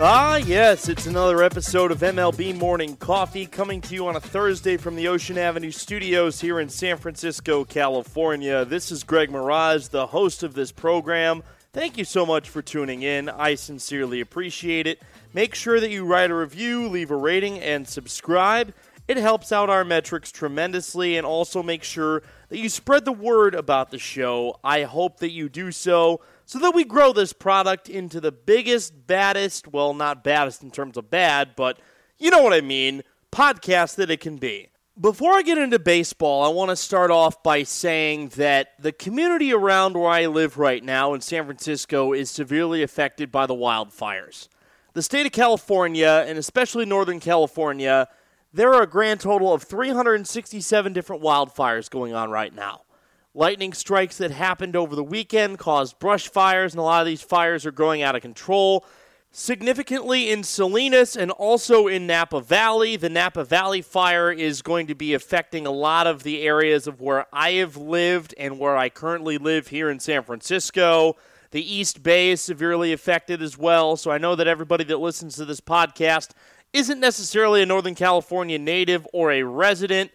Ah, yes, it's another episode of MLB Morning Coffee coming to you on a Thursday from the Ocean Avenue studios here in San Francisco, California. This is Greg Mirage, the host of this program. Thank you so much for tuning in. I sincerely appreciate it. Make sure that you write a review, leave a rating, and subscribe. It helps out our metrics tremendously, and also make sure that you spread the word about the show. I hope that you do so so that we grow this product into the biggest, baddest, well, not baddest in terms of bad, but you know what I mean, podcast that it can be. Before I get into baseball, I want to start off by saying that the community around where I live right now in San Francisco is severely affected by the wildfires. The state of California, and especially Northern California, there are a grand total of 367 different wildfires going on right now. Lightning strikes that happened over the weekend caused brush fires, and a lot of these fires are growing out of control. Significantly in Salinas and also in Napa Valley, the Napa Valley fire is going to be affecting a lot of the areas of where I have lived and where I currently live here in San Francisco. The East Bay is severely affected as well, so I know that everybody that listens to this podcast isn't necessarily a Northern California native or a resident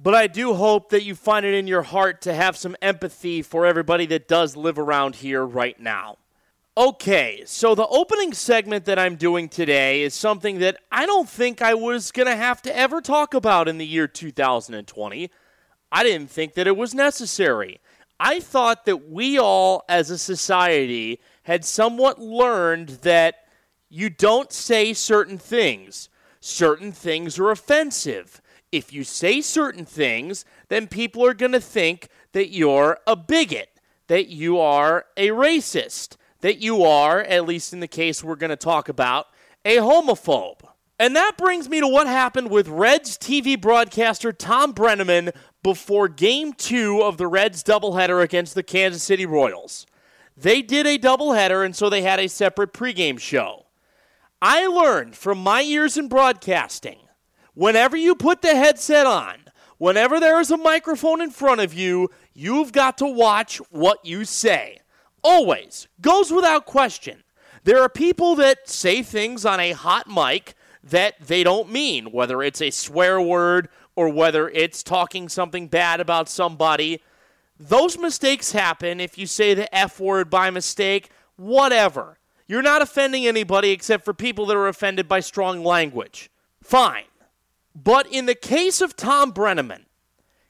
but I do hope that you find it in your heart to have some empathy for everybody that does live around here right now. Okay, so the opening segment that I'm doing today is something that I don't think I was going to have to ever talk about in the year 2020. I didn't think that it was necessary. I thought that we all, as a society, had somewhat learned that you don't say certain things. Certain things are offensive if you say certain things, then people are going to think that you're a bigot, that you are a racist, that you are, at least in the case we're going to talk about, a homophobe. And that brings me to what happened with Reds TV broadcaster Thom Brennaman before game two of the Reds doubleheader against the Kansas City Royals. They did a doubleheader, and so they had a separate pregame show. I learned from my years in broadcasting whenever you put the headset on, whenever there is a microphone in front of you, you've got to watch what you say. Always. Goes without question. There are people that say things on a hot mic that they don't mean, whether it's a swear word or whether it's talking something bad about somebody. Those mistakes happen if you say the F word by mistake, whatever. You're not offending anybody except for people that are offended by strong language. Fine. But in the case of Thom Brennaman,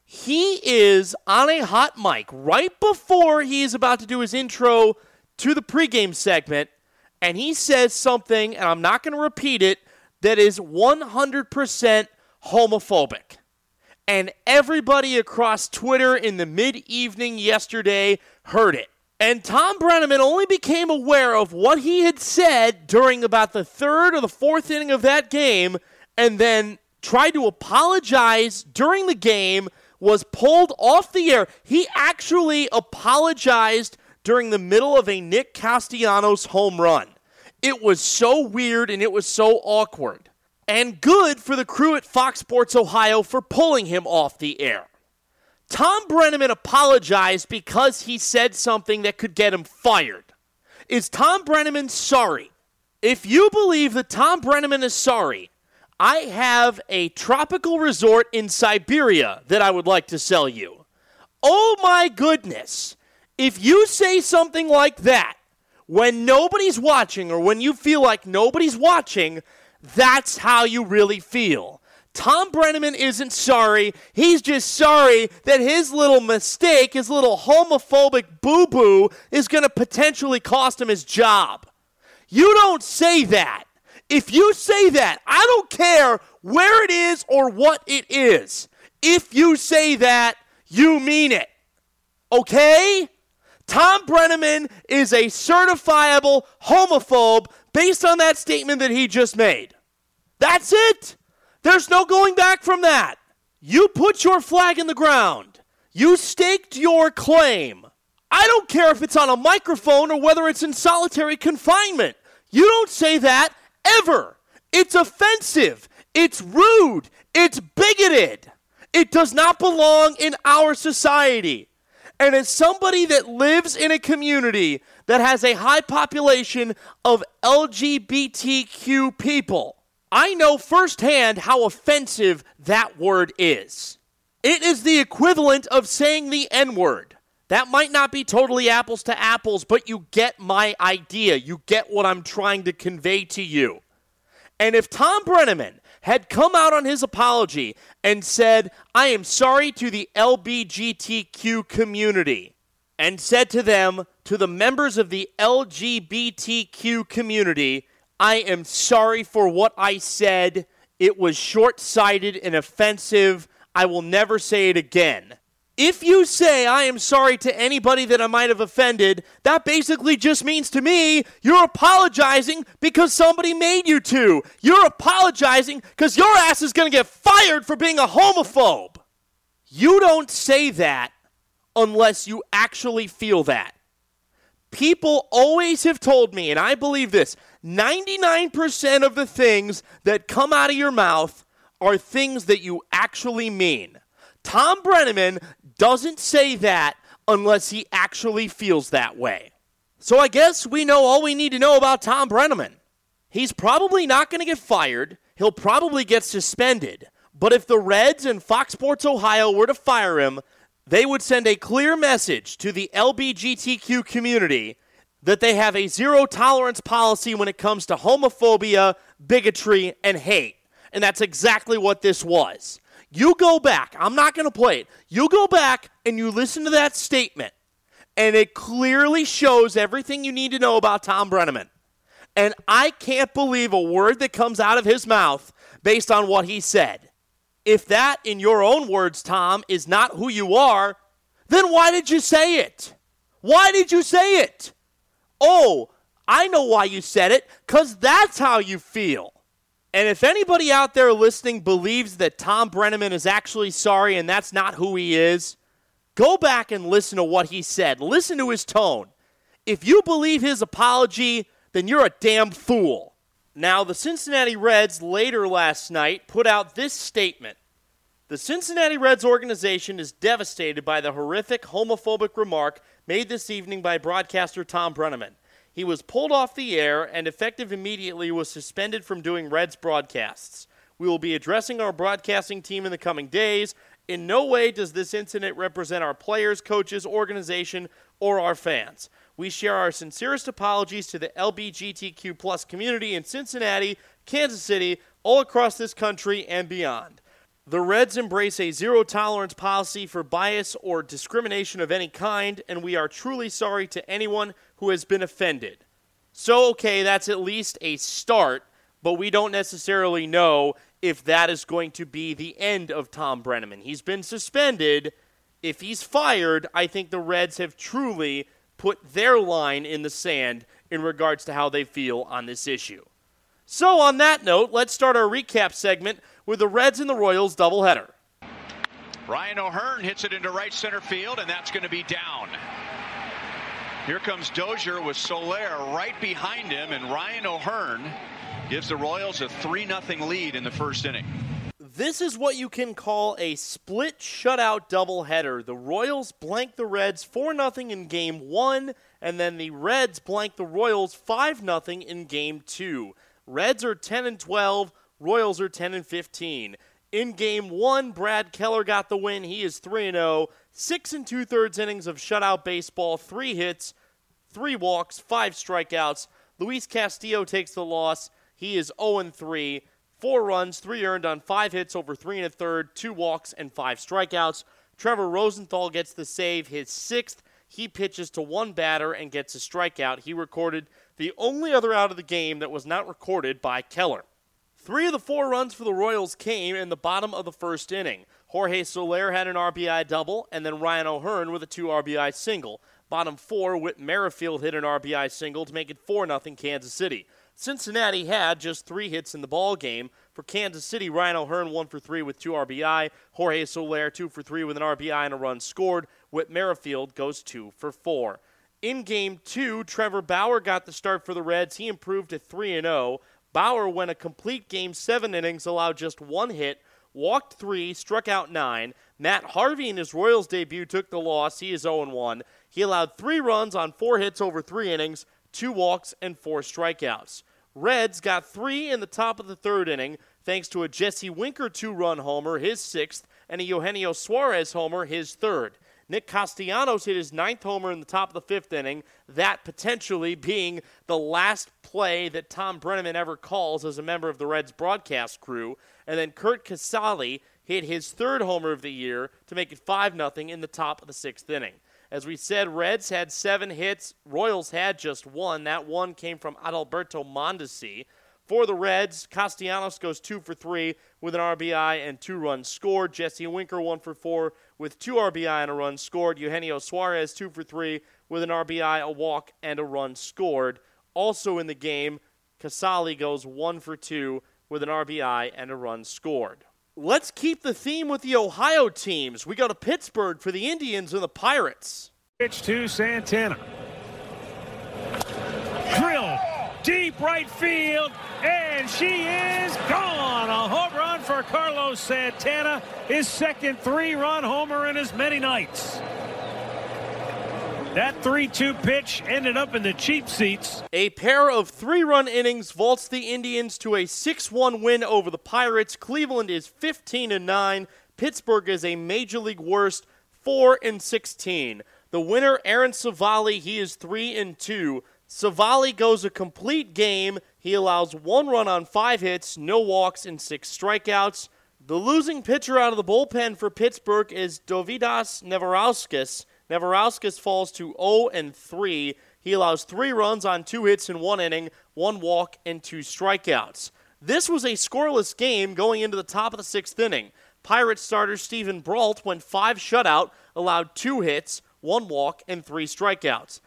he is on a hot mic right before he is about to do his intro to the pregame segment, and he says something, and I'm not going to repeat it, that is 100% homophobic. And everybody across Twitter in the mid evening yesterday heard it. And Thom Brennaman only became aware of what he had said during about the third or the fourth inning of that game, and then tried to apologize during the game, was pulled off the air. He actually apologized during the middle of a Nick Castellanos home run. It was so weird and it was so awkward. And good for the crew at Fox Sports Ohio for pulling him off the air. Thom Brennaman apologized because he said something that could get him fired. Is Thom Brennaman sorry? If you believe that Thom Brennaman is sorry, I have a tropical resort in Siberia that I would like to sell you. Oh my goodness. If you say something like that when nobody's watching or when you feel like nobody's watching, that's how you really feel. Thom Brennaman isn't sorry. He's just sorry that his little mistake, his little homophobic boo boo, is going to potentially cost him his job. You don't say that. If you say that, I don't care where it is or what it is. If you say that, you mean it. Okay? Thom Brennaman is a certifiable homophobe based on that statement that he just made. That's it. There's no going back from that. You put your flag in the ground. You staked your claim. I don't care if it's on a microphone or whether it's in solitary confinement. You don't say that ever. It's offensive. It's rude. It's bigoted. It does not belong in our society. And as somebody that lives in a community that has a high population of LGBTQ people, I know firsthand how offensive that word is. It is the equivalent of saying the N word. That might not be totally apples to apples, but you get my idea. You get what I'm trying to convey to you. And if Thom Brennaman had come out on his apology and said, I am sorry to the LBGTQ community, and said to them, to the members of the LGBTQ community, I am sorry for what I said. It was short sighted and offensive. I will never say it again. If you say I am sorry to anybody that I might have offended, that basically just means to me you're apologizing because somebody made you to. You're apologizing because your ass is going to get fired for being a homophobe. You don't say that unless you actually feel that. People always have told me, and I believe this 99% of the things that come out of your mouth are things that you actually mean. Thom Brennaman doesn't say that unless he actually feels that way. So I guess we know all we need to know about Thom Brennaman. He's probably not going to get fired. He'll probably get suspended. But if the Reds and Fox Sports Ohio were to fire him, they would send a clear message to the LBGTQ community that they have a zero tolerance policy when it comes to homophobia, bigotry, and hate. And that's exactly what this was. You go back, I'm not going to play it. You go back and you listen to that statement, and it clearly shows everything you need to know about Thom Brennaman. And I can't believe a word that comes out of his mouth based on what he said. If that, in your own words, Thom, is not who you are, then why did you say it? Why did you say it? Oh, I know why you said it, because that's how you feel. And if anybody out there listening believes that Thom Brennaman is actually sorry and that's not who he is, go back and listen to what he said. Listen to his tone. If you believe his apology, then you're a damn fool. Now, the Cincinnati Reds later last night put out this statement. The Cincinnati Reds organization is devastated by the horrific homophobic remark made this evening by broadcaster Thom Brennaman. He was pulled off the air and, effective immediately, was suspended from doing Reds broadcasts. We will be addressing our broadcasting team in the coming days. In no way does this incident represent our players, coaches, organization, or our fans. We share our sincerest apologies to the LBGTQ plus community in Cincinnati, Kansas City, all across this country, and beyond. The Reds embrace a zero tolerance policy for bias or discrimination of any kind, and we are truly sorry to anyone who has been offended. So, okay, that's at least a start, but we don't necessarily know if that is going to be the end of Thom Brennaman. He's been suspended. If he's fired, I think the Reds have truly put their line in the sand in regards to how they feel on this issue. So, on that note, let's start our recap segment with the Reds and the Royals doubleheader. Ryan O'Hearn hits it into right center field, and that's going to be down. Here comes Dozier with Soler right behind him, and Ryan O'Hearn gives the Royals a 3 0 lead in the first inning. This is what you can call a split shutout doubleheader. The Royals blank the Reds 4 0 in game one, and then the Reds blank the Royals 5 0 in game two. Reds are 10 and 12, Royals are 10 and 15. In game one, Brad Keller got the win. He is 3 0, six and two thirds innings of shutout baseball, three hits, three walks, five strikeouts. Luis Castillo takes the loss. He is 0 3, four runs, three earned on five hits over three and a third, two walks, and five strikeouts. Trevor Rosenthal gets the save, his sixth. He pitches to one batter and gets a strikeout. He recorded the only other out of the game that was not recorded by Keller. Three of the four runs for the Royals came in the bottom of the first inning. Jorge Soler had an RBI double, and then Ryan O'Hearn with a two RBI single. Bottom four, Whit Merrifield hit an RBI single to make it 4 0 Kansas City. Cincinnati had just three hits in the ball game. For Kansas City, Ryan O'Hearn one for three with two RBI. Jorge Soler two for three with an RBI and a run scored. Whit Merrifield goes two for four. In game two, Trevor Bauer got the start for the Reds. He improved to 3 0. Bauer went a complete game, seven innings, allowed just one hit, walked three, struck out nine. Matt Harvey in his Royals debut took the loss. He is 0 1. He allowed three runs on four hits over three innings, two walks, and four strikeouts. Reds got three in the top of the third inning thanks to a Jesse Winker two run homer, his sixth, and a Eugenio Suarez homer, his third. Nick Castellanos hit his ninth homer in the top of the fifth inning, that potentially being the last play that Thom Brennaman ever calls as a member of the Reds broadcast crew. And then Curt Casali hit his third homer of the year to make it 5 0 in the top of the sixth inning. As we said, Reds had seven hits, Royals had just one. That one came from Adalberto Mondesi. For the Reds, Castellanos goes two for three with an RBI and two runs scored. Jesse Winker one for four with two RBI and a run scored. Eugenio Suarez two for three with an RBI, a walk, and a run scored. Also in the game, Casali goes one for two with an RBI and a run scored. Let's keep the theme with the Ohio teams. We go to Pittsburgh for the Indians and the Pirates. Pitch to Santana. Drill deep right field, and she is gone. A home run for Carlos Santana, his second three run homer in as many nights. That 3 2 pitch ended up in the cheap seats. A pair of three run innings vaults the Indians to a 6 1 win over the Pirates. Cleveland is 15 9. Pittsburgh is a major league worst 4 and 16. The winner, Aaron Civale, he is 3 and 2. Civale goes a complete game. He allows one run on five hits, no walks, and six strikeouts. The losing pitcher out of the bullpen for Pittsburgh is Dovydas Neverauskas. Neverauskas falls to 0 and 3. He allows three runs on two hits in one inning, one walk, and two strikeouts. This was a scoreless game going into the top of the sixth inning. Pirates starter Steven Brault went five shutout, allowed two hits, one walk, and three strikeouts.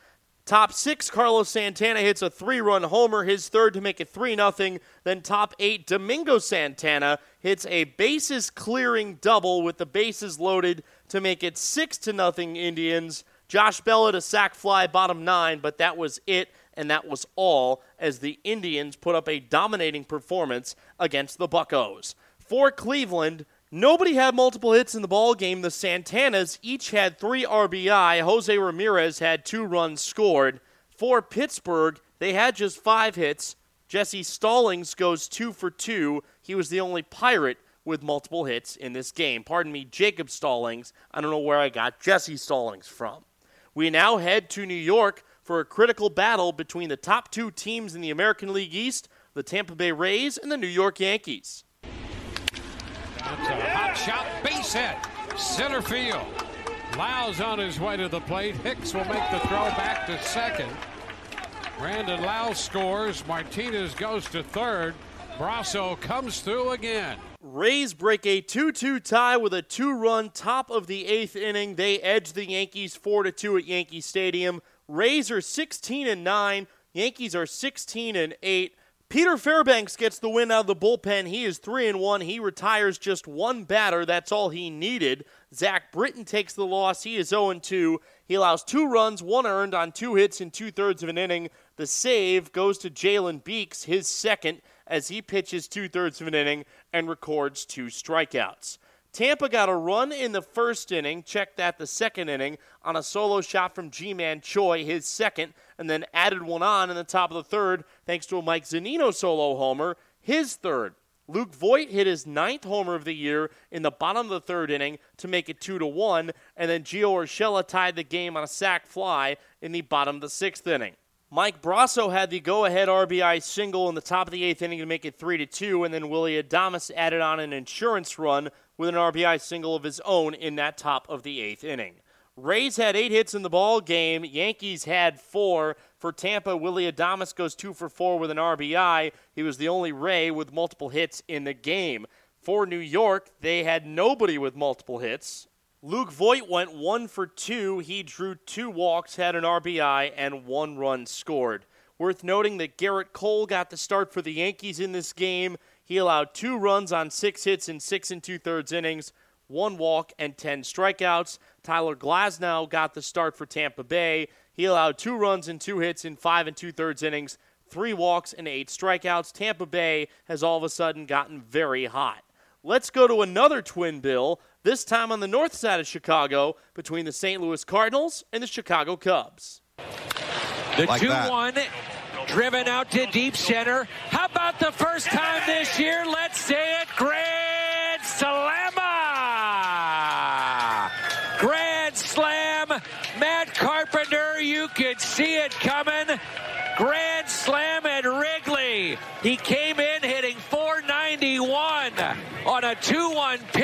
Top six, Carlos Santana hits a three run homer, his third to make it 3 0. Then top eight, Domingo Santana hits a bases clearing double with the bases loaded to make it 6 to nothing Indians. Josh Bell a sac fly, bottom nine, but that was it, and that was all as the Indians put up a dominating performance against the Buckos. For Cleveland, Nobody had multiple hits in the ball game. The Santanas each had three RBI. Jose Ramirez had two runs scored. For Pittsburgh, they had just five hits. Jesse Stallings goes two for two. He was the only Pirate with multiple hits in this game. Pardon me, Jacob Stallings. I don't know where I got Jesse Stallings from. We now head to New York for a critical battle between the top two teams in the American League East, the Tampa Bay Rays and the New York Yankees. That's a hot shot, base hit, center field. Lyles on his way to the plate. Hicks will make the throw back to second. Brandon Lyles scores. Martinez goes to third. Brosseau comes through again. Rays break a 2 2 tie with a two run top of the eighth inning. They edge the Yankees 4 2 at Yankee Stadium. Rays are 16 and 9. Yankees are 16 and 8. Peter Fairbanks gets the win out of the bullpen. He is 3 and 1. He retires just one batter. That's all he needed. Zach Britton takes the loss. He is 0 2. He allows two runs, one earned on two hits in two thirds of an inning. The save goes to Jalen Beeks, his second, as he pitches two thirds of an inning and records two strikeouts. Tampa got a run in the first inning, check that the second inning, on a solo shot from Ji-Man Choi, his second, and then added one on in the top of the third thanks to a Mike Zunino solo homer, his third. Luke Voit hit his ninth homer of the year in the bottom of the third inning to make it 2 to 1, and then Gio Urshela tied the game on a sac fly in the bottom of the sixth inning. Mike Brosseau had the go-ahead RBI single in the top of the eighth inning to make it three to two, and then Willy Adames added on an insurance run with an RBI single of his own in that top of the eighth inning. Rays had eight hits in the ball game. Yankees had four. For Tampa, Willy Adames goes two for four with an RBI. He was the only Ray with multiple hits in the game. For New York, they had nobody with multiple hits. Luke Voit went one for two. He drew two walks, had an RBI, and one run scored. Worth noting that Gerrit Cole got the start for the Yankees in this game. He allowed two runs on six hits in six and two thirds innings, one walk, and 10 strikeouts. Tyler Glasnow got the start for Tampa Bay. He allowed two runs and two hits in five and two thirds innings, three walks, and eight strikeouts. Tampa Bay has all of a sudden gotten very hot. Let's go to another twin bill, this time on the north side of Chicago, between the St. Louis Cardinals and the Chicago Cubs. The Like 2 that. 1 driven out to deep center. How about the first time this year? Let's say it. Grand Slamma! Grand Slam. Matt Carpenter, you could see it coming. Grand Slam at Wrigley. He came in hitting 491 on a 2 1 pitch.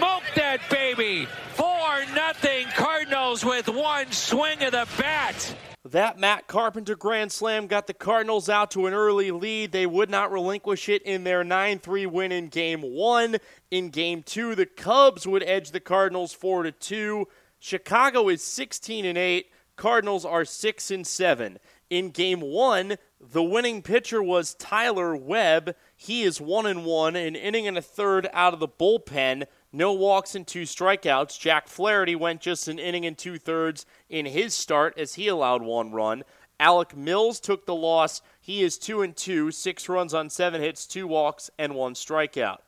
Smoked that baby. 4 nothing Cardinals with one swing of the bat. That Matt Carpenter Grand Slam got the Cardinals out to an early lead. They would not relinquish it in their 9 3 win in game one. In game two, the Cubs would edge the Cardinals 4 2. Chicago is 16 and 8. Cardinals are 6 and 7. In game one, the winning pitcher was Tyler Webb. He is 1 and 1, an inning and a third out of the bullpen. No walks and two strikeouts. Jack Flaherty went just an inning and two thirds in his start as he allowed one run. Alec Mills took the loss. He is two and two, six runs on seven hits, two walks, and one strikeout.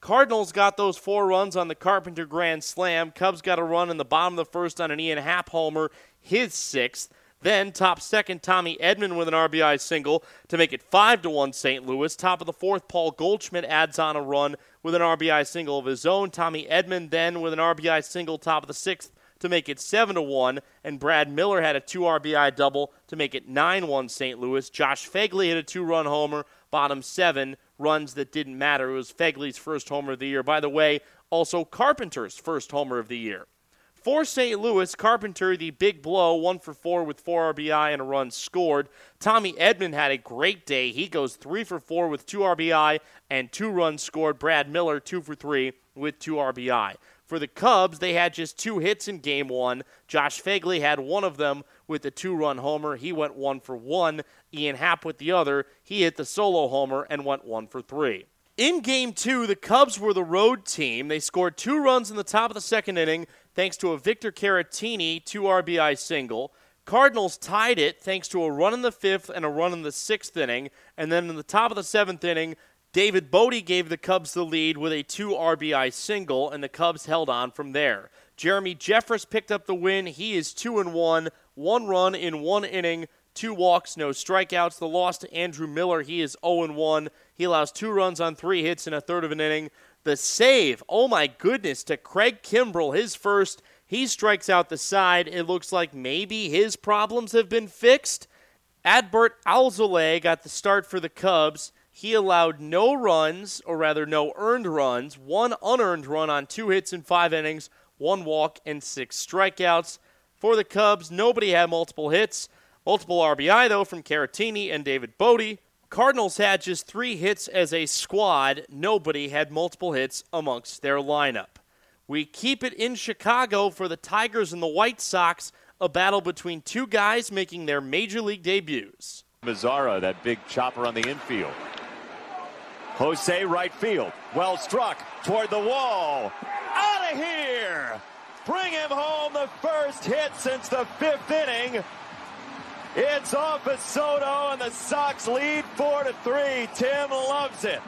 Cardinals got those four runs on the Carpenter Grand Slam. Cubs got a run in the bottom of the first on an Ian Happ homer, his sixth. Then top second Tommy Edman with an RBI single to make it five to one St. Louis. Top of the fourth, Paul Goldschmidt adds on a run with an RBI single of his own. Tommy Edman then with an RBI single top of the sixth to make it seven to one, and Brad Miller had a two RBI double to make it nine one St. Louis. Josh Phegley hit a two run homer, bottom seven runs that didn't matter. It was Phegley's first homer of the year. By the way, also Carpenter's first homer of the year. For St. Louis, Carpenter, the big blow, one for four with four RBI and a run scored. Tommy Edman had a great day. He goes three for four with two RBI and two runs scored. Brad Miller, two for three with two RBI. For the Cubs, they had just two hits in game one. Josh Phegley had one of them with a two run homer. He went one for one. Ian Happ with the other. He hit the solo homer and went one for three. In game two, the Cubs were the road team. They scored two runs in the top of the second inning thanks to a Victor Caratini two RBI single. Cardinals tied it thanks to a run in the fifth and a run in the sixth inning. And then in the top of the seventh inning, David Bote gave the Cubs the lead with a two RBI single, and the Cubs held on from there. Jeremy Jeffress picked up the win. He is two and one, one run in one inning, two walks, no strikeouts. The loss to Andrew Miller. He is 0 and 1. He allows two runs on three hits in a third of an inning. The save, oh my goodness, to Craig Kimbrel, his first. He strikes out the side. It looks like maybe his problems have been fixed. Adbert Alzolay got the start for the Cubs. He allowed no runs, or rather, no earned runs, one unearned run on two hits in five innings, one walk, and six strikeouts. For the Cubs, nobody had multiple hits. Multiple RBI, though, from Caratini and David Bote. Cardinals had just three hits as a squad. Nobody had multiple hits amongst their lineup. We keep it in Chicago for the Tigers and the White Sox, a battle between two guys making their major league debuts. Mazara, that big chopper on the infield. Jose right field. Well struck toward the wall. Out of here! Bring him home the first hit since the fifth inning. It's off of Soto, and the Sox lead four to three. Tim loves it.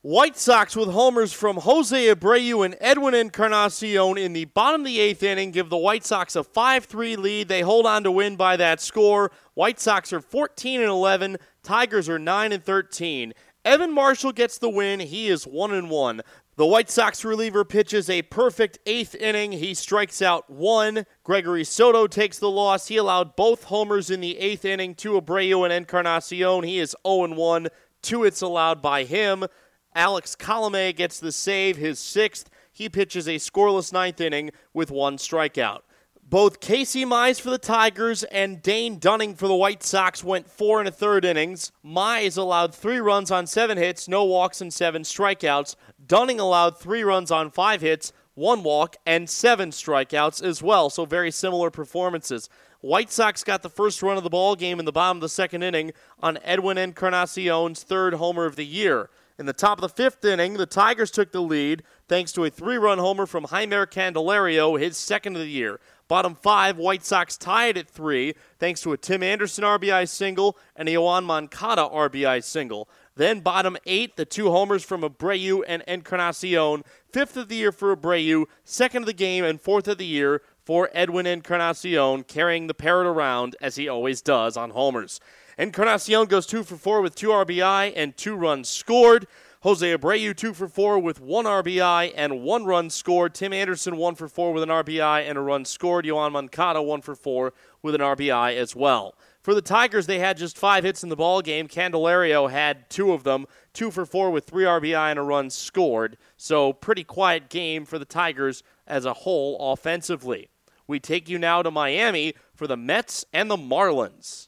White Sox with homers from Jose Abreu and Edwin Encarnacion in the bottom of the eighth inning give the White Sox a 5 3 lead. They hold on to win by that score. White Sox are 14 and 11, Tigers are 9 and 13. Evan Marshall gets the win. He is 1 and 1. The White Sox reliever pitches a perfect eighth inning. He strikes out one. Gregory Soto takes the loss. He allowed both homers in the eighth inning to Abreu and Encarnacion. He is 0 1. Two hits allowed by him. Alex Colome gets the save, his sixth. He pitches a scoreless ninth inning with one strikeout. Both Casey Mize for the Tigers and Dane Dunning for the White Sox went four and a third innings. Mize allowed three runs on seven hits, no walks, and seven strikeouts. Dunning allowed three runs on five hits, one walk, and seven strikeouts as well. So very similar performances. White Sox got the first run of the ball game in the bottom of the second inning on Edwin Encarnacion's third homer of the year. In the top of the fifth inning, the Tigers took the lead thanks to a three run homer from Jeimer Candelario, his second of the year. Bottom five, White Sox tied at three thanks to a Tim Anderson RBI single and a Yoan Moncada RBI single. Then bottom eight, the two homers from Abreu and Encarnacion. Fifth of the year for Abreu, second of the game, and fourth of the year for Edwin Encarnacion, carrying the parrot around as he always does on homers. Encarnacion goes two for four with two RBI and two runs scored. Jose Abreu two for four with one RBI and one run scored. Tim Anderson one for four with an RBI and a run scored. Yoan Moncada one for four with an RBI as well. For the Tigers, they had just five hits in the ball game. Candelario had two of them, two for four with three RBI and a run scored. So pretty quiet game for the Tigers as a whole offensively. We take you now to Miami for the Mets and the Marlins.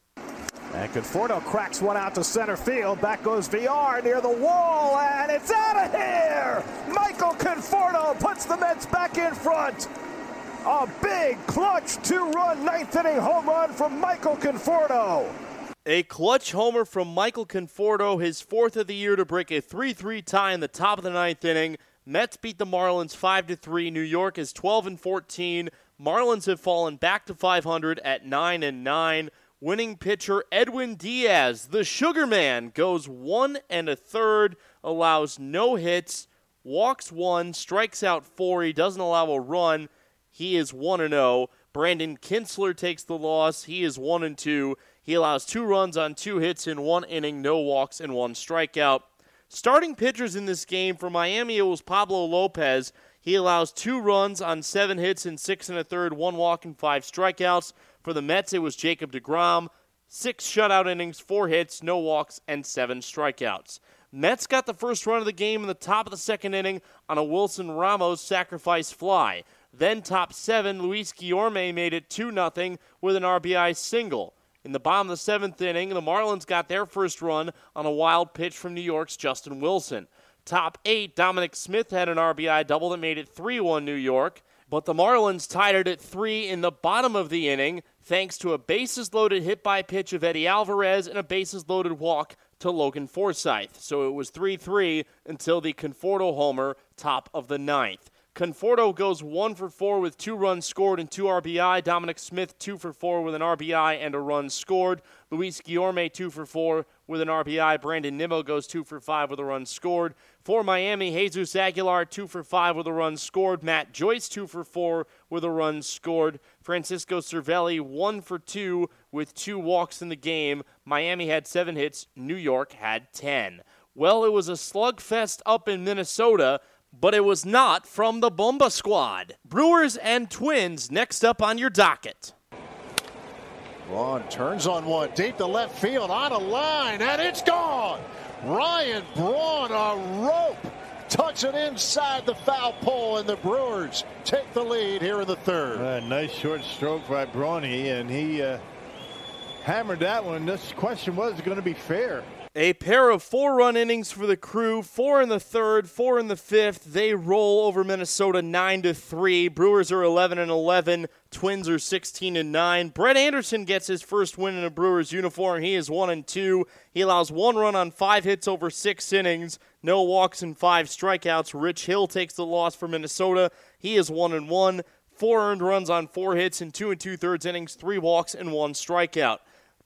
And Conforto cracks one out to center field. Back goes VR near the wall, and it's out of here! Michael Conforto puts the Mets back in front. A big clutch two-run ninth inning home run from Michael Conforto. A clutch homer from Michael Conforto, his fourth of the year to break a 3-3 tie in the top of the ninth inning. Mets beat the Marlins 5 to 3. New York is 12 and 14. Marlins have fallen back to 500 at 9 and 9. Winning pitcher Edwin Diaz, the Sugar Man, goes one and a third, allows no hits, walks one, strikes out four. He doesn't allow a run. He is 1 and 0. Brandon Kintzler takes the loss. He is 1 and 2. He allows two runs on two hits in one inning, no walks, and one strikeout. Starting pitchers in this game for Miami, it was Pablo Lopez. He allows two runs on seven hits in six and a third, one walk, and five strikeouts. For the Mets, it was Jacob DeGrom. Six shutout innings, four hits, no walks, and seven strikeouts. Mets got the first run of the game in the top of the second inning on a Wilson Ramos sacrifice fly. Then top seven, Luis Guillorme made it 2 0 with an RBI single. In the bottom of the seventh inning, the Marlins got their first run on a wild pitch from New York's Justin Wilson. Top eight, Dominic Smith had an RBI double that made it 3 1 New York. But the Marlins tied it at three in the bottom of the inning, thanks to a bases loaded hit by pitch of Eddie Alvarez and a bases loaded walk to Logan Forsythe. So it was 3 3 until the Conforto homer, top of the ninth. Conforto goes one for four with two runs scored and two RBI. Dominic Smith two for four with an RBI and a run scored. Luis Guillorme two for four with an RBI. Brandon Nimmo goes two for five with a run scored. For Miami, Jesus Aguilar two for five with a run scored. Matt Joyce two for four with a run scored. Francisco Cervelli one for two with two walks in the game. Miami had seven hits. New York had ten. Well, it was a slugfest up in Minnesota but it was not from the Bomba squad. Brewers and Twins next up on your docket. Braun turns on one deep to left field, on a line, and it's gone. Ryan Braun, a rope, tucks it inside the foul pole, and the Brewers take the lead here in the third. A nice short stroke by Brawny, and he uh, hammered that one. This question was going to be fair. A pair of four run innings for the crew, four in the third, four in the fifth. They roll over Minnesota 9 to 3. Brewers are 11 and 11, Twins are 16 and 9. Brett Anderson gets his first win in a Brewers uniform. He is 1 and 2. He allows one run on 5 hits over 6 innings, no walks and 5 strikeouts. Rich Hill takes the loss for Minnesota. He is 1 and 1. Four earned runs on four hits in two and two thirds innings, three walks and one strikeout.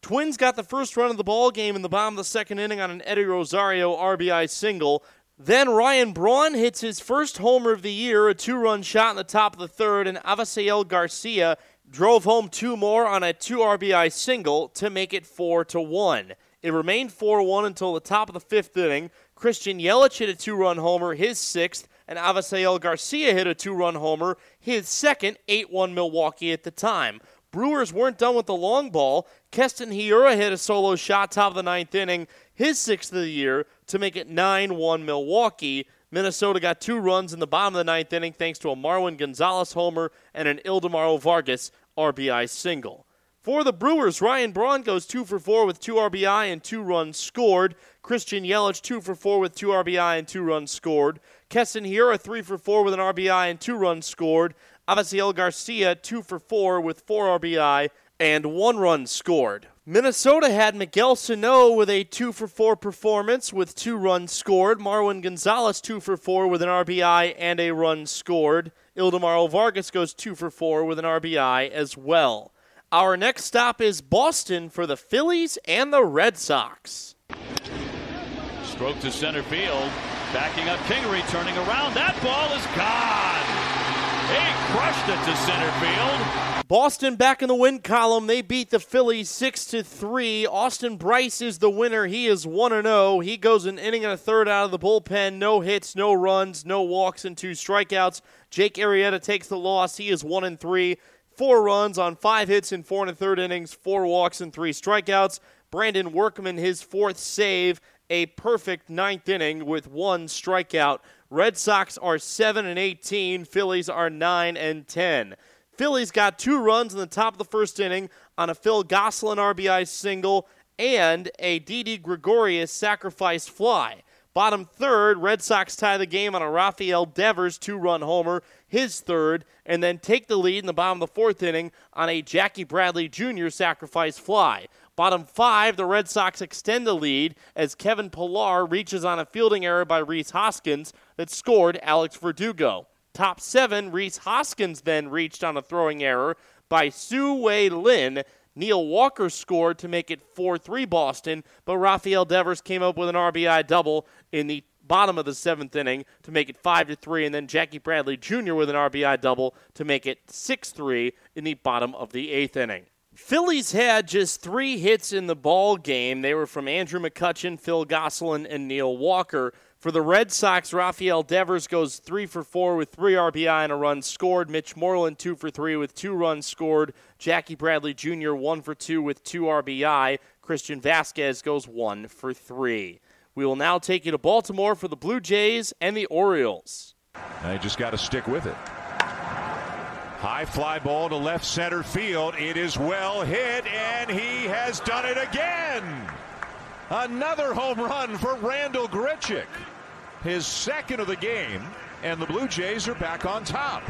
Twins got the first run of the ball game in the bottom of the second inning on an Eddie Rosario RBI single. Then Ryan Braun hits his first homer of the year, a two-run shot in the top of the third, and Avisail Garcia drove home two more on a two RBI single to make it four to one. It remained 4-1 until the top of the fifth inning. Christian Yelich hit a two-run homer, his sixth, and Avisail Garcia hit a two-run homer, his second, 8-1 Milwaukee at the time. Brewers weren't done with the long ball. Keston Hiura hit a solo shot top of the ninth inning, his sixth of the year, to make it 9 1 Milwaukee. Minnesota got two runs in the bottom of the ninth inning thanks to a Marwin Gonzalez homer and an Ildemaro Vargas RBI single. For the Brewers, Ryan Braun goes two for four with two RBI and two runs scored. Christian Yelich two for four with two RBI and two runs scored. Keston Hiura three for four with an RBI and two runs scored. Avisail Garcia, two for four with four RBI and one run scored. Minnesota had Miguel Sano with a two for four performance with two runs scored. Marwin Gonzalez, two for four with an RBI and a run scored. Ildemaro Vargas goes two for four with an RBI as well. Our next stop is Boston for the Phillies and the Red Sox. Stroke to center field. Backing up Kingery, turning around. That ball is gone. He crushed it to center field. Boston back in the win column. They beat the Phillies 6 to 3. Austin Brice is the winner. He is 1 0. He goes an inning and a third out of the bullpen. No hits, no runs, no walks, and two strikeouts. Jake Arrieta takes the loss. He is 1 and 3. Four runs on five hits in four and a third innings, four walks, and three strikeouts. Brandon Workman, his fourth save, a perfect ninth inning with one strikeout. Red Sox are 7 and 18, Phillies are 9 and 10. Phillies got two runs in the top of the first inning on a Phil Gosselin RBI single and a Didi Gregorius sacrifice fly. Bottom third, Red Sox tie the game on a Rafael Devers two run homer, his third, and then take the lead in the bottom of the fourth inning on a Jackie Bradley Jr. sacrifice fly. Bottom five, the Red Sox extend the lead as Kevin Pillar reaches on a fielding error by Rhys Hoskins that scored Alex Verdugo. Top seven, Rhys Hoskins then reached on a throwing error by Tzu-Wei Lin. Neil Walker scored to make it 4 3 Boston, but Rafael Devers came up with an RBI double in the bottom of the seventh inning to make it 5 3, and then Jackie Bradley Jr. with an RBI double to make it 6 3 in the bottom of the eighth inning. Phillies had just three hits in the ball game. They were from Andrew McCutchen, Phil Gosselin, and Neil Walker. For the Red Sox, Rafael Devers goes three for four with three RBI and a run scored. Mitch Moreland two for three with two runs scored. Jackie Bradley Jr. one for two with two RBI. Christian Vazquez goes one for three. We will now take you to Baltimore for the Blue Jays and the Orioles. Now you just got to stick with it. High fly ball to left center field. It is well hit, and he has done it again. Another home run for Randall Grichuk. His second of the game, and the Blue Jays are back on top.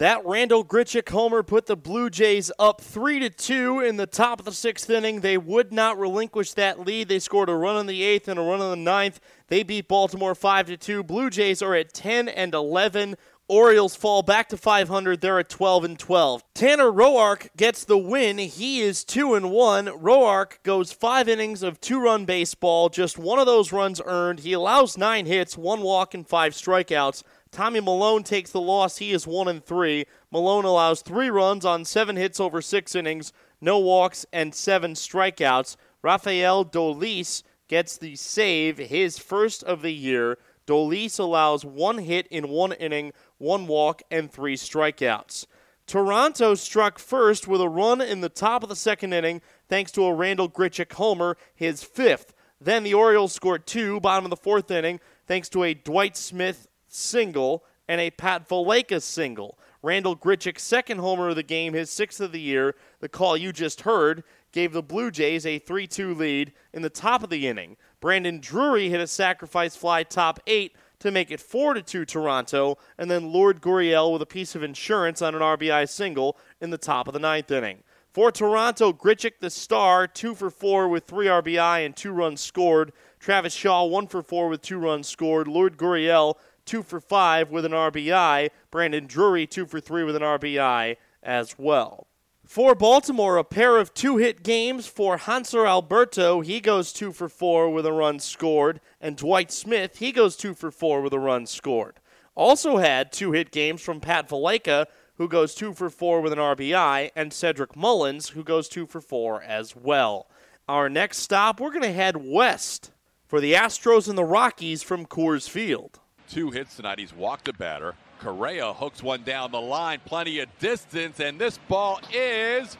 That Randall Grichuk homer put the Blue Jays up 3 to 2 in the top of the 6th inning. They would not relinquish that lead. They scored a run in the 8th and a run in the ninth. They beat Baltimore 5 to 2. Blue Jays are at 10 and 11. Orioles fall back to 500. They're at 12 and 12. Tanner Roark gets the win. He is 2 and 1. Roark goes 5 innings of two-run baseball, just one of those runs earned. He allows 9 hits, 1 walk and 5 strikeouts. Tommy Milone takes the loss. He is 1 and 3. Milone allows 3 runs on 7 hits over 6 innings, no walks and 7 strikeouts. Rafael Dolis gets the save, his first of the year. Dolis allows one hit in one inning, one walk, and three strikeouts. Toronto struck first with a run in the top of the second inning thanks to a Randall Grichuk homer, his fifth. Then the Orioles scored two, bottom of the fourth inning, thanks to a Dwight Smith single and a Pat Valaika single. Randall Grichuk's second homer of the game, his sixth of the year. The call you just heard gave the Blue Jays a 3 2 lead in the top of the inning. Brandon Drury hit a sacrifice fly top eight to make it 4 to 2 Toronto, and then Lourdes Gurriel with a piece of insurance on an RBI single in the top of the ninth inning. For Toronto, Grichuk the star, 2 for 4 with 3 RBI and 2 runs scored. Travis Shaw, 1 for 4 with 2 runs scored. Lourdes Gurriel, 2 for 5 with an RBI. Brandon Drury, 2 for 3 with an RBI as well. For Baltimore, a pair of two hit games for Hanser Alberto. He goes two for four with a run scored. And Dwight Smith, he goes two for four with a run scored. Also had two hit games from Pat Valaika, who goes two for four with an RBI, and Cedric Mullins, who goes two for four as well. Our next stop, we're going to head west for the Astros and the Rockies from Coors Field. Two hits tonight. He's walked a batter. Correa hooks one down the line, plenty of distance, and this ball is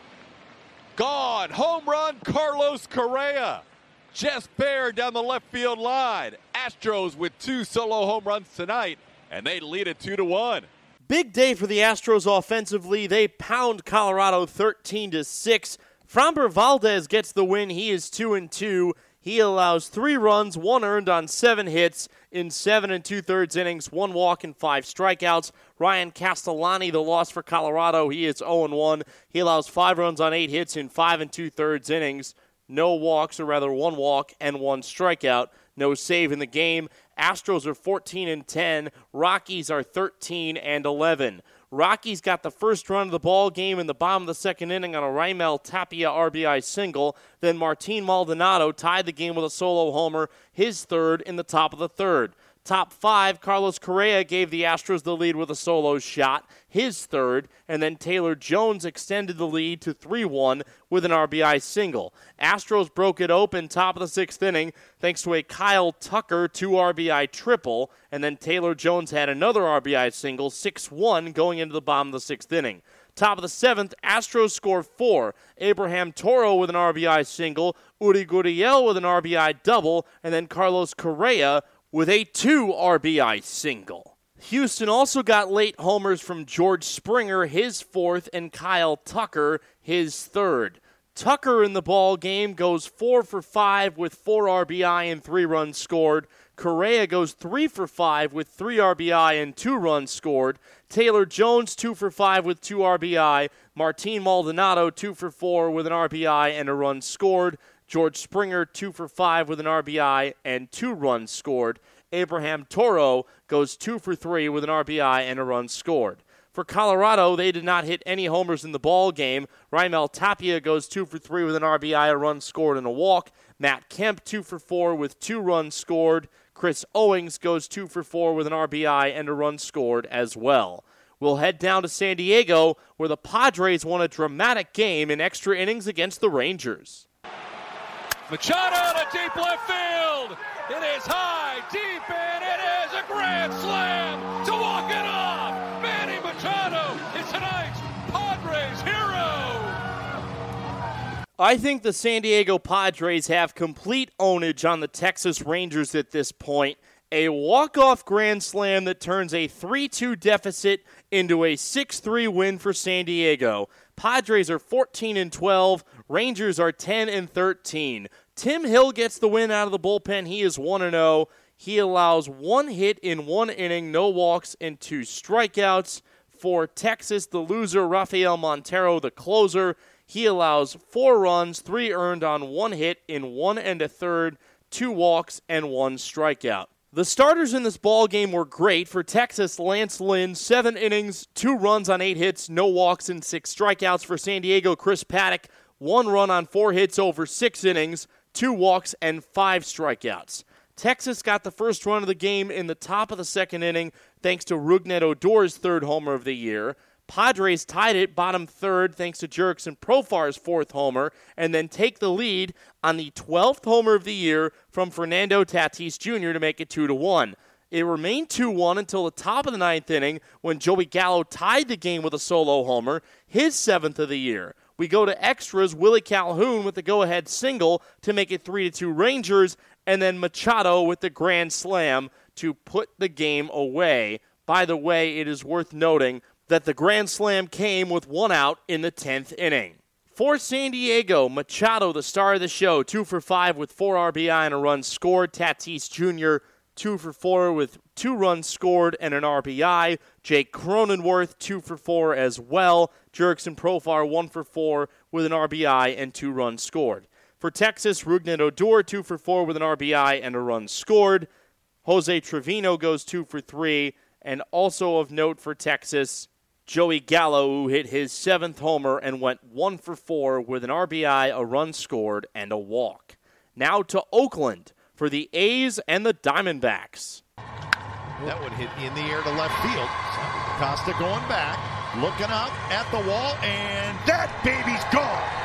gone. Home run, Carlos Correa. Just bare down the left field line. Astros with two solo home runs tonight, and they lead it two to one. Big day for the Astros offensively. They pound Colorado 13 to 6. Framber Valdez gets the win. He is 2 and 2. He allows three runs, one earned on seven hits in seven and two thirds innings, one walk and five strikeouts. Ryan Castellani, the loss for Colorado, he is 0 1. He allows five runs on eight hits in five and two thirds innings, no walks, or rather one walk and one strikeout. No save in the game. Astros are 14 and 10. Rockies are 13 and 11. Rockies got the first run of the ball game in the bottom of the second inning on a Raimel Tapia RBI single. Then Martin Maldonado tied the game with a solo homer, his third in the top of the third. Top five, Carlos Correa gave the Astros the lead with a solo shot, his third, and then Taylor Jones extended the lead to 3 1 with an RBI single. Astros broke it open top of the sixth inning thanks to a Kyle Tucker 2 RBI triple, and then Taylor Jones had another RBI single, 6 1, going into the bottom of the sixth inning. Top of the seventh, Astros score four. Abraham Toro with an RBI single, Yuli Gurriel with an RBI double, and then Carlos Correa with a two RBI single. Houston also got late homers from George Springer, his fourth, and Kyle Tucker, his third. Tucker in the ball game goes four for five with four RBI and three runs scored. Correa goes three for five with three RBI and two runs scored. Taylor Jones two for five with two RBI. Martin Maldonado two for four with an RBI and a run scored. George Springer, two for five with an RBI and two runs scored. Abraham Toro goes two for three with an RBI and a run scored. For Colorado, they did not hit any homers in the ball game. Raimel Tapia goes two for three with an RBI, a run scored, and a walk. Matt Kemp, two for four with two runs scored. Chris Owings goes two for four with an RBI and a run scored as well. We'll head down to San Diego, where the Padres won a dramatic game in extra innings against the Rangers. Machado to deep left field. It is high, deep, and it is a grand slam to walk it off. Manny Machado is tonight's Padres hero. I think the San Diego Padres have complete ownage on the Texas Rangers at this point. A walk-off grand slam that turns a 3-2 deficit into a 6-3 win for San Diego. Padres are 14 and 12, Rangers are 10 and 13. Tim Hill gets the win out of the bullpen. He is 1 0. He allows one hit in one inning, no walks, and two strikeouts. For Texas, the loser, Rafael Montero, the closer, he allows four runs, three earned on one hit in one and a third, two walks, and one strikeout. The starters in this ball game were great. For Texas, Lance Lynn, seven innings, two runs on eight hits, no walks, and six strikeouts. For San Diego, Chris Paddack, one run on four hits over six innings, two walks, and five strikeouts. Texas got the first run of the game in the top of the second inning thanks to Rougned Odor's third homer of the year. Padres tied it bottom third thanks to Jurickson Profar's fourth homer, and then take the lead on the 12th homer of the year from Fernando Tatis Jr. to make it 2 to 1. It remained 2 1 until the top of the ninth inning when Joey Gallo tied the game with a solo homer, his seventh of the year. We go to extras. Willie Calhoun with the go ahead single to make it 3 2 Rangers, and then Machado with the grand slam to put the game away. By the way, it is worth noting that the grand slam came with one out in the 10th inning. For San Diego, Machado, the star of the show, two for five with four RBI and a run scored. Tatis Jr., two for four with two runs scored and an RBI. Jake Cronenworth, two for four as well. Jurickson Profar, one for four with an RBI and two runs scored. For Texas, Rougned Odor, two for four with an RBI and a run scored. Jose Trevino goes two for three. And also of note for Texas, Joey Gallo, who hit his seventh homer and went one for four with an RBI, a run scored, and a walk. Now to Oakland for the A's and the Diamondbacks. That one hit in the air to left field. Costa going back, looking up at the wall, and that baby's gone.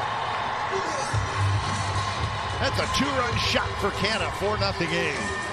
That's a two-run shot for Canha, 4 0 A's.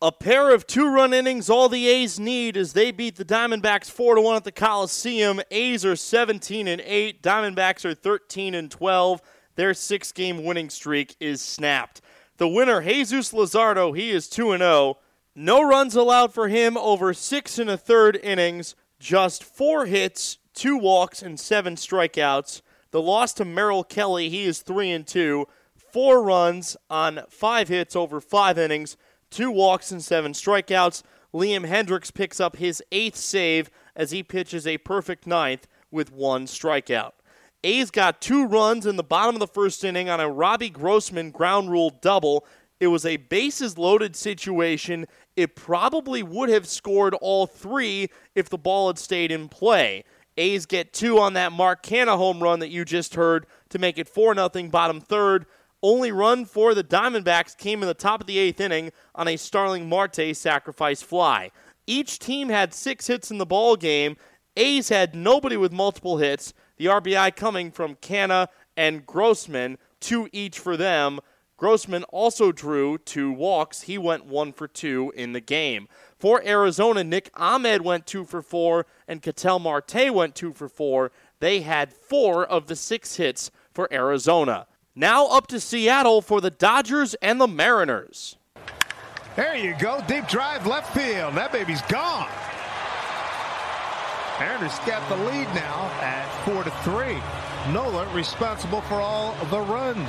A pair of two-run innings, all the A's need as they beat the Diamondbacks four to one at the Coliseum. A's are 17 and eight. Diamondbacks are 13 and 12. Their six-game winning streak is snapped. The winner, Jesus Luzardo, he is 2 and 0. No runs allowed for him over six and a third innings, just four hits, two walks, and seven strikeouts. The loss to Merrill Kelly, he is three and two, four runs on five hits over five innings, two walks and seven strikeouts. Liam Hendriks picks up his eighth save as he pitches a perfect ninth with one strikeout. A's got two runs in the bottom of the first inning on a Robbie Grossman ground rule double. It was a bases loaded situation. It probably would have scored all three if the ball had stayed in play. A's get two on that Mark Canha home run that you just heard to make it 4 0 bottom third. Only run for the Diamondbacks came in the top of the eighth inning on a Starling Marte sacrifice fly. Each team had six hits in the ball game. A's had nobody with multiple hits. The RBI coming from Canha and Grossman, two each for them. Grossman also drew two walks. He went one for two in the game. For Arizona, Nick Ahmed went two for four, and Ketel Marte went two for four. They had four of the six hits for Arizona. Now up to Seattle for the Dodgers and the Mariners. There you go. Deep drive left field. That baby's gone. Mariners got the lead now at four to three. Nola responsible for all the runs.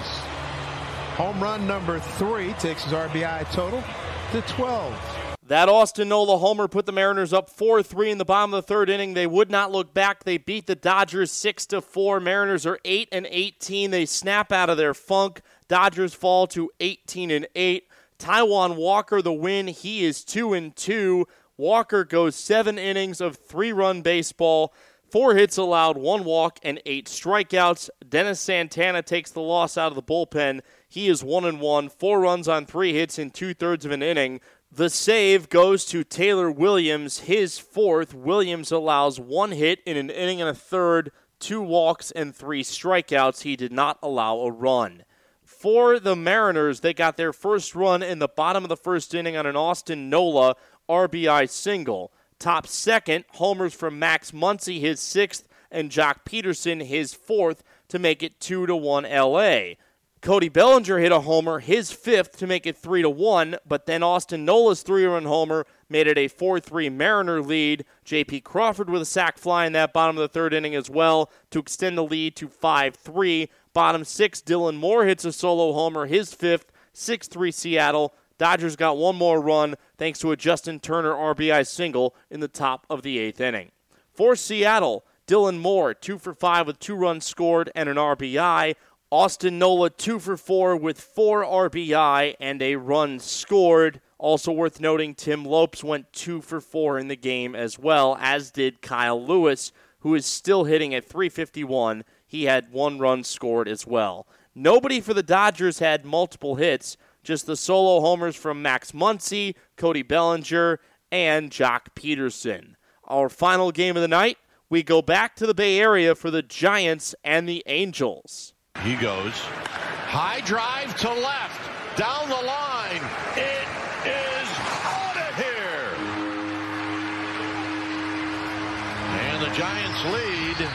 Home run number three takes his RBI total to 12. That Austin Nola homer put the Mariners up 4-3 in the bottom of the third inning. They would not look back. They beat the Dodgers 6 4. Mariners are 8 and 18. They snap out of their funk. Dodgers fall to 18 and 8. Taijuan Walker the win. He is 2 and 2. Walker goes 7 innings of 3-run baseball. Four hits allowed, one walk, and eight strikeouts. Dennis Santana takes the loss out of the bullpen. He is one and one, four runs on three hits in two thirds of an inning. The save goes to Taylor Williams, his fourth. Williams allows one hit in an inning and a third, two walks, and three strikeouts. He did not allow a run. For the Mariners, they got their first run in the bottom of the first inning on an Austin Nola RBI single. Top second, homers from Max Muncy, his sixth, and Joc Pederson, his fourth, to make it 2 to 1 LA. Cody Bellinger hit a homer, his fifth to make it 3 to 1, but then Austin Nola's three-run homer made it a 4-3 Mariner lead. JP Crawford with a sac fly in that bottom of the third inning as well to extend the lead to 5-3. Bottom 6 Dylan Moore hits a solo homer, his fifth, 6-3 Seattle. Dodgers got one more run thanks to a Justin Turner RBI single in the top of the 8th inning. For Seattle, Dylan Moore, 2 for 5 with 2 runs scored and an RBI. Austin Nola, two for four with four RBI and a run scored. Also worth noting, Tim Lopes went two for four in the game as well, as did Kyle Lewis, who is still hitting at 351. He had one run scored as well. Nobody for the Dodgers had multiple hits, just the solo homers from Max Muncy, Cody Bellinger, and Joc Pederson. Our final game of the night, we go back to the Bay Area for the Giants and the Angels. He goes. High drive to left. Down the line. It is out of here. And the Giants lead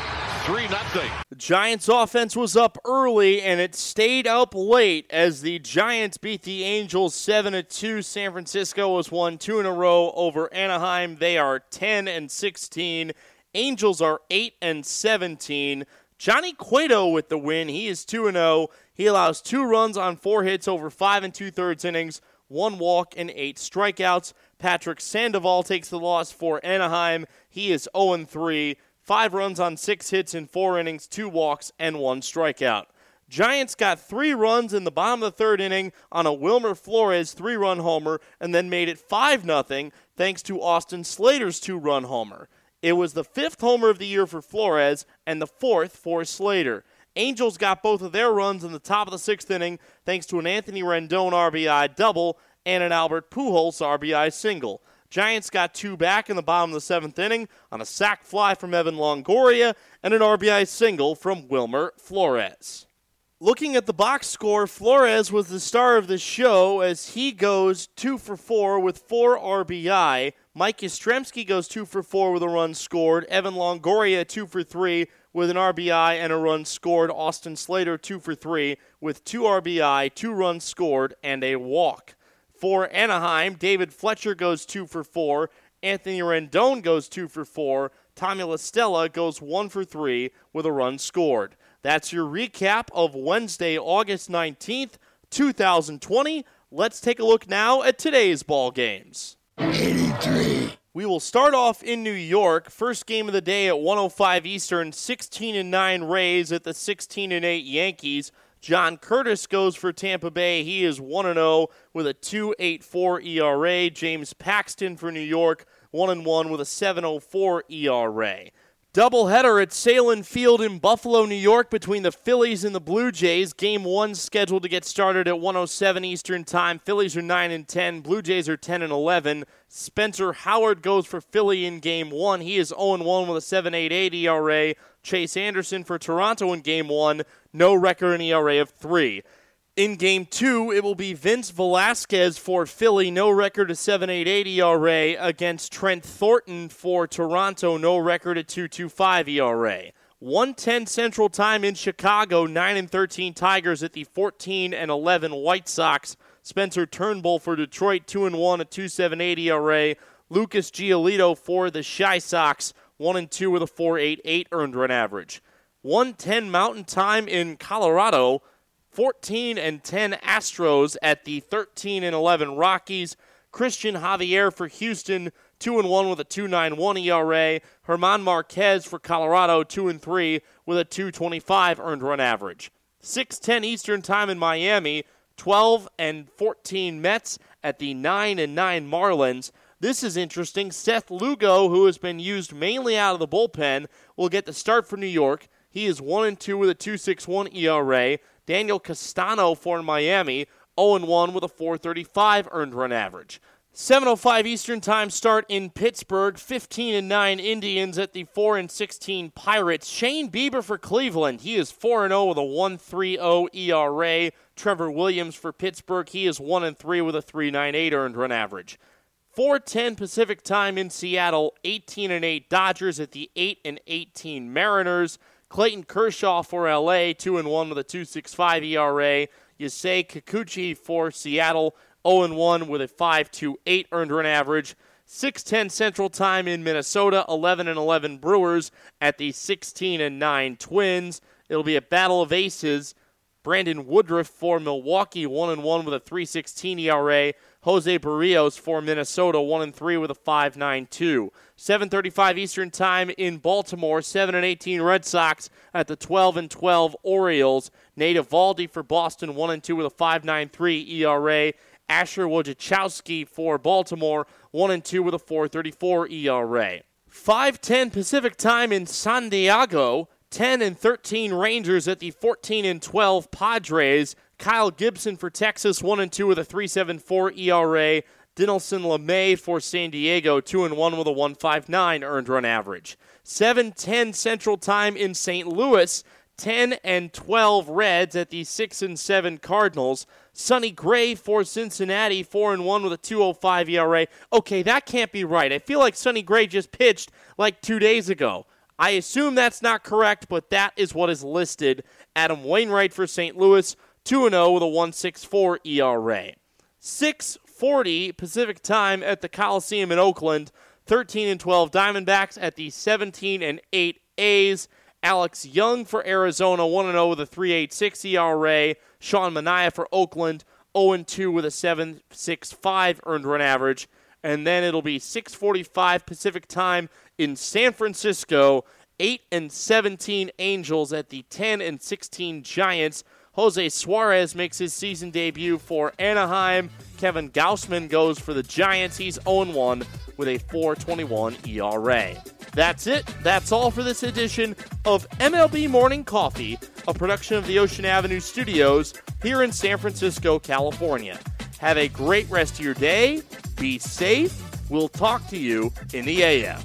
3 0. The Giants offense was up early and it stayed up late as the Giants beat the Angels 7 2. San Francisco has won two in a row over Anaheim. They are 10 and 16. Angels are 8 and 17. Johnny Cueto with the win. He is 2 0. He allows two runs on four hits over five and two thirds innings, one walk, and eight strikeouts. Patrick Sandoval takes the loss for Anaheim. He is 0 3. Five runs on six hits in four innings, two walks, and one strikeout. Giants got three runs in the bottom of the third inning on a Wilmer Flores three run homer and then made it 5 0 thanks to Austin Slater's two run homer. It was the fifth homer of the year for Flores and the fourth for Slater. Angels got both of their runs in the top of the sixth inning thanks to an Anthony Rendon RBI double and an Albert Pujols RBI single. Giants got two back in the bottom of the seventh inning on a sac fly from Evan Longoria and an RBI single from Wilmer Flores. Looking at the box score, Flores was the star of the show as he goes two for four with four RBI. Mike Yastrzemski goes two for four with a run scored. Evan Longoria two for three with an RBI and a run scored. Austin Slater two for three with two RBI, two runs scored, and a walk. For Anaheim, David Fletcher goes two for four. Anthony Rendon goes two for four. Tommy La Stella goes one for three with a run scored. That's your recap of Wednesday, August 19th, 2020. Let's take a look now at today's ball games. 83. We will start off in New York. First game of the day at 105 Eastern, 16 and 9 Rays at the 16 and 8 Yankees. John Curtiss goes for Tampa Bay. He is 1 0 with a 2.84 ERA. James Paxton for New York, 1 1 with a 7.04 ERA. Doubleheader at Sahlen Field in Buffalo, New York, between the Phillies and the Blue Jays. Game one scheduled to get started at 107 Eastern Time. Phillies are 9 and 10. Blue Jays are 10 and 11. Spencer Howard goes for Philly in Game one. He is 0 1 with a 7.88 ERA. Chase Anderson for Toronto in Game one. No record in ERA of three. In game two, it will be Vince Velasquez for Philly, no record at 7.88 ERA, against Trent Thornton for Toronto, no record at 2.25 ERA. 110 Central Time in Chicago, 9 and 13 Tigers at the 14 and 11 White Sox. Spencer Turnbull for Detroit, 2 and 1 at 2.78 ERA. Lucas Giolito for the Chi Sox, 1 and 2 with a 4.88 earned run average. 110 Mountain Time in Colorado. 14 and 10 Astros at the 13 and 11 Rockies. Cristian Javier for Houston, 2 and 1 with a 2.91 ERA. German Marquez for Colorado, 2 and 3 with a 2.25 earned run average. 6:10 Eastern Time in Miami, 12 and 14 Mets at the 9 and 9 Marlins. This is interesting. Seth Lugo, who has been used mainly out of the bullpen, will get the start for New York. He is 1 and 2 with a 2.61 ERA. Daniel Castano for Miami, 0 1 with a 435 earned run average. 7:05 Eastern Time start in Pittsburgh. 15 and 9 Indians at the 4 and 16 Pirates. Shane Bieber for Cleveland. He is 4 and 0 with a 1.30 ERA. Trevor Williams for Pittsburgh. He is 1 and 3 with a 3.98 earned run average. 4:10 Pacific Time in Seattle. 18 and 8 Dodgers at the 8 and 18 Mariners. Clayton Kershaw for LA, 2 and 1 with a 2.65 ERA. Yusei Kikuchi for Seattle, 0 and 1 with a 5.28 earned run average. 6:10 Central Time in Minnesota, 11 and 11 Brewers at the 16 and 9 Twins. It'll be a battle of aces. Brandon Woodruff for Milwaukee, 1 and 1 with a 3.16 ERA. Jose Berrios for Minnesota, 1 and 3 with a 5.92. 7:35 Eastern Time in Baltimore, 7 and 18 Red Sox at the 12 and 12 Orioles. Nate Eovaldi for Boston, 1 and 2 with a 5.93 ERA. Asher Wojciechowski for Baltimore, 1 and 2 with a 4.34 ERA. 5:10 Pacific Time in San Diego. 10 and 13 Rangers at the 14 and 12 Padres. Kyle Gibson for Texas, 1 and 2 with a 3.74 ERA. Dinelson Lamet for San Diego, 2 and 1 with a 159 earned run average. 7:10 Central Time in St. Louis. 10 and 12 Reds at the 6 and 7 Cardinals. Sonny Gray for Cincinnati, 4 and 1 with a 205 ERA. Okay, that can't be right. I feel like Sonny Gray just pitched like 2 days ago. I assume that's not correct, but that is what is listed. Adam Wainwright for St. Louis, 2 0 with a 164 ERA. 640 Pacific time at the Coliseum in Oakland. 13 and 12 Diamondbacks at the 17 and 8 A's. Alex Young for Arizona, 1 0 with a 3.86 ERA. Sean Manaea for Oakland, 0 2 with a 7.65 earned run average. And then it'll be 6:45 Pacific time in San Francisco. 8 and 17 Angels at the 10 and 16 Giants. Jose Suarez makes his season debut for Anaheim. Kevin Gausman goes for the Giants. He's 0 1 with a 421 ERA. That's it. That's all for this edition of MLB Morning Coffee, a production of the Ocean Avenue Studios here in San Francisco, California. Have a great rest of your day. Be safe. We'll talk to you in the AM.